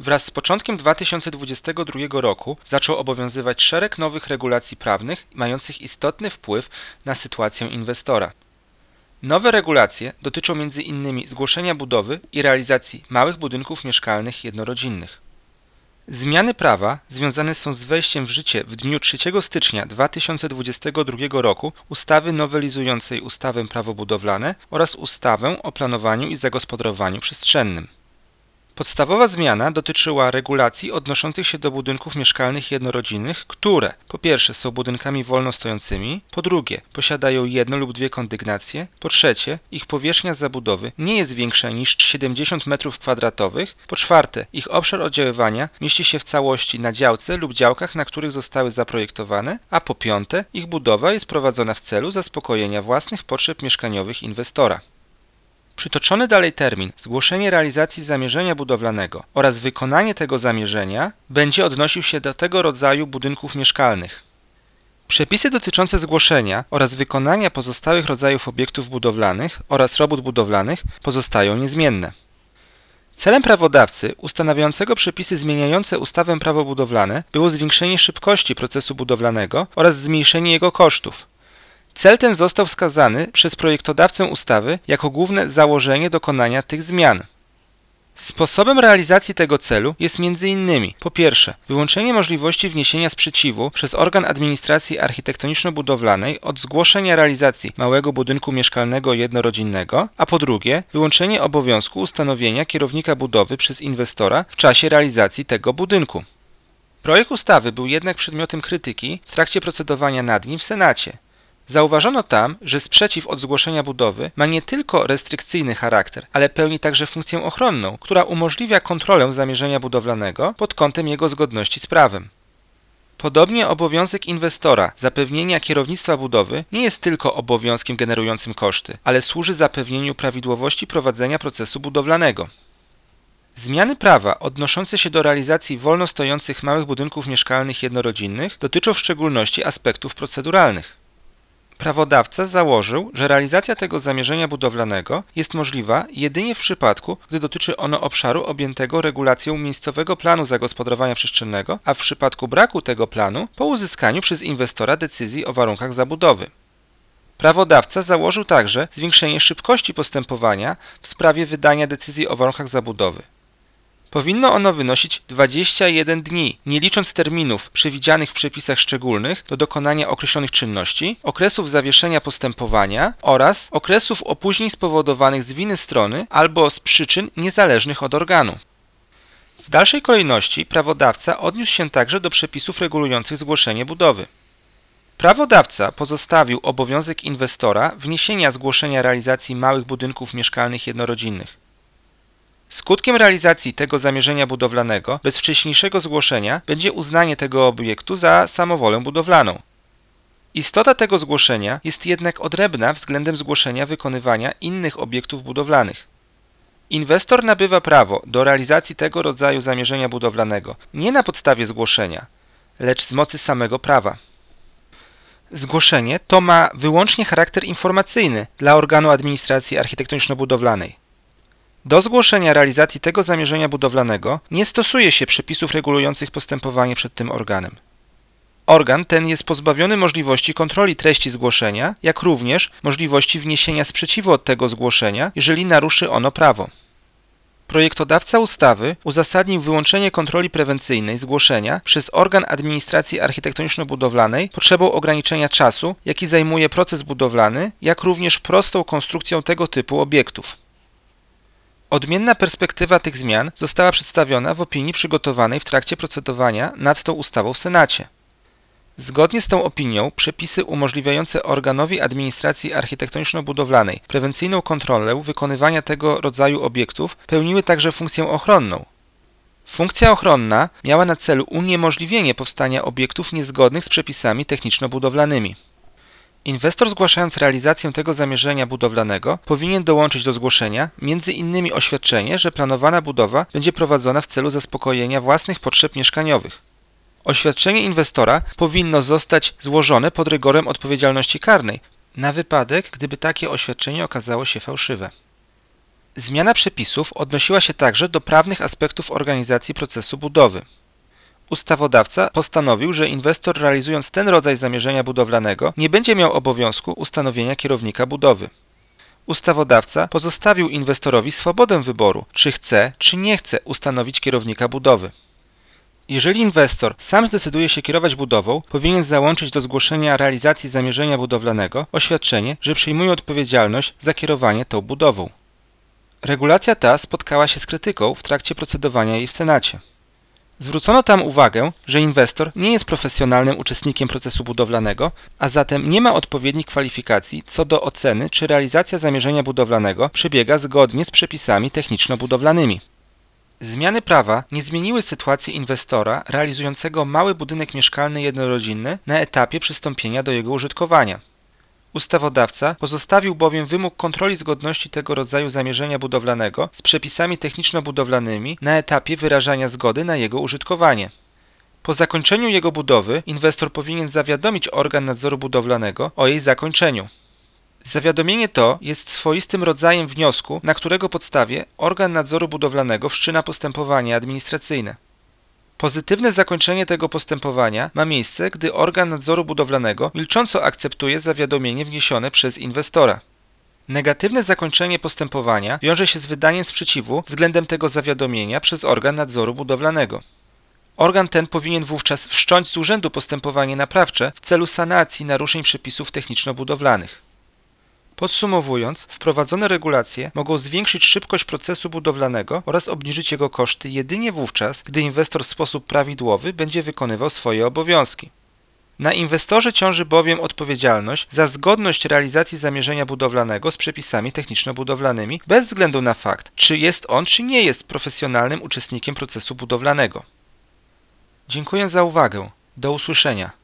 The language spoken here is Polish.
Wraz z początkiem 2022 roku zaczął obowiązywać szereg nowych regulacji prawnych mających istotny wpływ na sytuację inwestora. Nowe regulacje dotyczą m.in. zgłoszenia budowy i realizacji małych budynków mieszkalnych jednorodzinnych. Zmiany prawa związane są z wejściem w życie w dniu 3 stycznia 2022 roku ustawy nowelizującej ustawę prawo budowlane oraz ustawę o planowaniu i zagospodarowaniu przestrzennym. Podstawowa zmiana dotyczyła regulacji odnoszących się do budynków mieszkalnych jednorodzinnych, które po pierwsze są budynkami wolno stojącymi, po drugie posiadają jedno lub dwie kondygnacje, po trzecie ich powierzchnia zabudowy nie jest większa niż 70 m2, po czwarte ich obszar oddziaływania mieści się w całości na działce lub działkach, na których zostały zaprojektowane, a po piąte ich budowa jest prowadzona w celu zaspokojenia własnych potrzeb mieszkaniowych inwestora. Przytoczony dalej termin zgłoszenie realizacji zamierzenia budowlanego oraz wykonanie tego zamierzenia będzie odnosił się do tego rodzaju budynków mieszkalnych. Przepisy dotyczące zgłoszenia oraz wykonania pozostałych rodzajów obiektów budowlanych oraz robót budowlanych pozostają niezmienne. Celem prawodawcy ustanawiającego przepisy zmieniające ustawę prawo budowlane było zwiększenie szybkości procesu budowlanego oraz zmniejszenie jego kosztów. Cel ten został wskazany przez projektodawcę ustawy jako główne założenie dokonania tych zmian. Sposobem realizacji tego celu jest m.in. po pierwsze wyłączenie możliwości wniesienia sprzeciwu przez organ administracji architektoniczno-budowlanej od zgłoszenia realizacji małego budynku mieszkalnego jednorodzinnego, a po drugie wyłączenie obowiązku ustanowienia kierownika budowy przez inwestora w czasie realizacji tego budynku. Projekt ustawy był jednak przedmiotem krytyki w trakcie procedowania nad nim w Senacie. Zauważono tam, że sprzeciw od zgłoszenia budowy ma nie tylko restrykcyjny charakter, ale pełni także funkcję ochronną, która umożliwia kontrolę zamierzenia budowlanego pod kątem jego zgodności z prawem. Podobnie obowiązek inwestora zapewnienia kierownictwa budowy nie jest tylko obowiązkiem generującym koszty, ale służy zapewnieniu prawidłowości prowadzenia procesu budowlanego. Zmiany prawa odnoszące się do realizacji wolno stojących małych budynków mieszkalnych jednorodzinnych dotyczą w szczególności aspektów proceduralnych. Prawodawca założył, że realizacja tego zamierzenia budowlanego jest możliwa jedynie w przypadku, gdy dotyczy ono obszaru objętego regulacją miejscowego planu zagospodarowania przestrzennego, a w przypadku braku tego planu po uzyskaniu przez inwestora decyzji o warunkach zabudowy. Prawodawca założył także zwiększenie szybkości postępowania w sprawie wydania decyzji o warunkach zabudowy. Powinno ono wynosić 21 dni, nie licząc terminów przewidzianych w przepisach szczególnych do dokonania określonych czynności, okresów zawieszenia postępowania oraz okresów opóźnień spowodowanych z winy strony albo z przyczyn niezależnych od organu. W dalszej kolejności prawodawca odniósł się także do przepisów regulujących zgłoszenie budowy. Prawodawca pozostawił obowiązek inwestora wniesienia zgłoszenia realizacji małych budynków mieszkalnych jednorodzinnych. Skutkiem realizacji tego zamierzenia budowlanego bez wcześniejszego zgłoszenia będzie uznanie tego obiektu za samowolę budowlaną. Istota tego zgłoszenia jest jednak odrębna względem zgłoszenia wykonywania innych obiektów budowlanych. Inwestor nabywa prawo do realizacji tego rodzaju zamierzenia budowlanego nie na podstawie zgłoszenia, lecz z mocy samego prawa. Zgłoszenie to ma wyłącznie charakter informacyjny dla organu administracji architektoniczno-budowlanej. Do zgłoszenia realizacji tego zamierzenia budowlanego nie stosuje się przepisów regulujących postępowanie przed tym organem. Organ ten jest pozbawiony możliwości kontroli treści zgłoszenia, jak również możliwości wniesienia sprzeciwu od tego zgłoszenia, jeżeli naruszy ono prawo. Projektodawca ustawy uzasadnił wyłączenie kontroli prewencyjnej zgłoszenia przez organ administracji architektoniczno-budowlanej potrzebą ograniczenia czasu, jaki zajmuje proces budowlany, jak również prostą konstrukcją tego typu obiektów. Odmienna perspektywa tych zmian została przedstawiona w opinii przygotowanej w trakcie procedowania nad tą ustawą w Senacie. Zgodnie z tą opinią przepisy umożliwiające organowi administracji architektoniczno-budowlanej prewencyjną kontrolę wykonywania tego rodzaju obiektów pełniły także funkcję ochronną. Funkcja ochronna miała na celu uniemożliwienie powstania obiektów niezgodnych z przepisami techniczno-budowlanymi. Inwestor zgłaszając realizację tego zamierzenia budowlanego powinien dołączyć do zgłoszenia innymi oświadczenie, że planowana budowa będzie prowadzona w celu zaspokojenia własnych potrzeb mieszkaniowych. Oświadczenie inwestora powinno zostać złożone pod rygorem odpowiedzialności karnej, na wypadek, gdyby takie oświadczenie okazało się fałszywe. Zmiana przepisów odnosiła się także do prawnych aspektów organizacji procesu budowy. Ustawodawca postanowił, że inwestor realizując ten rodzaj zamierzenia budowlanego nie będzie miał obowiązku ustanowienia kierownika budowy. Ustawodawca pozostawił inwestorowi swobodę wyboru, czy chce, czy nie chce ustanowić kierownika budowy. Jeżeli inwestor sam zdecyduje się kierować budową, powinien załączyć do zgłoszenia realizacji zamierzenia budowlanego oświadczenie, że przyjmuje odpowiedzialność za kierowanie tą budową. Regulacja ta spotkała się z krytyką w trakcie procedowania jej w Senacie. Zwrócono tam uwagę, że inwestor nie jest profesjonalnym uczestnikiem procesu budowlanego, a zatem nie ma odpowiednich kwalifikacji co do oceny, czy realizacja zamierzenia budowlanego przebiega zgodnie z przepisami techniczno-budowlanymi. Zmiany prawa nie zmieniły sytuacji inwestora realizującego mały budynek mieszkalny jednorodzinny na etapie przystąpienia do jego użytkowania. Ustawodawca pozostawił bowiem wymóg kontroli zgodności tego rodzaju zamierzenia budowlanego z przepisami techniczno-budowlanymi na etapie wyrażania zgody na jego użytkowanie. Po zakończeniu jego budowy inwestor powinien zawiadomić organ nadzoru budowlanego o jej zakończeniu. Zawiadomienie to jest swoistym rodzajem wniosku, na którego podstawie organ nadzoru budowlanego wszczyna postępowanie administracyjne. Pozytywne zakończenie tego postępowania ma miejsce, gdy organ nadzoru budowlanego milcząco akceptuje zawiadomienie wniesione przez inwestora. Negatywne zakończenie postępowania wiąże się z wydaniem sprzeciwu względem tego zawiadomienia przez organ nadzoru budowlanego. Organ ten powinien wówczas wszcząć z urzędu postępowanie naprawcze w celu sanacji naruszeń przepisów techniczno-budowlanych. Podsumowując, wprowadzone regulacje mogą zwiększyć szybkość procesu budowlanego oraz obniżyć jego koszty jedynie wówczas, gdy inwestor w sposób prawidłowy będzie wykonywał swoje obowiązki. Na inwestorze ciąży bowiem odpowiedzialność za zgodność realizacji zamierzenia budowlanego z przepisami techniczno-budowlanymi bez względu na fakt, czy jest on czy nie jest profesjonalnym uczestnikiem procesu budowlanego. Dziękuję za uwagę. Do usłyszenia.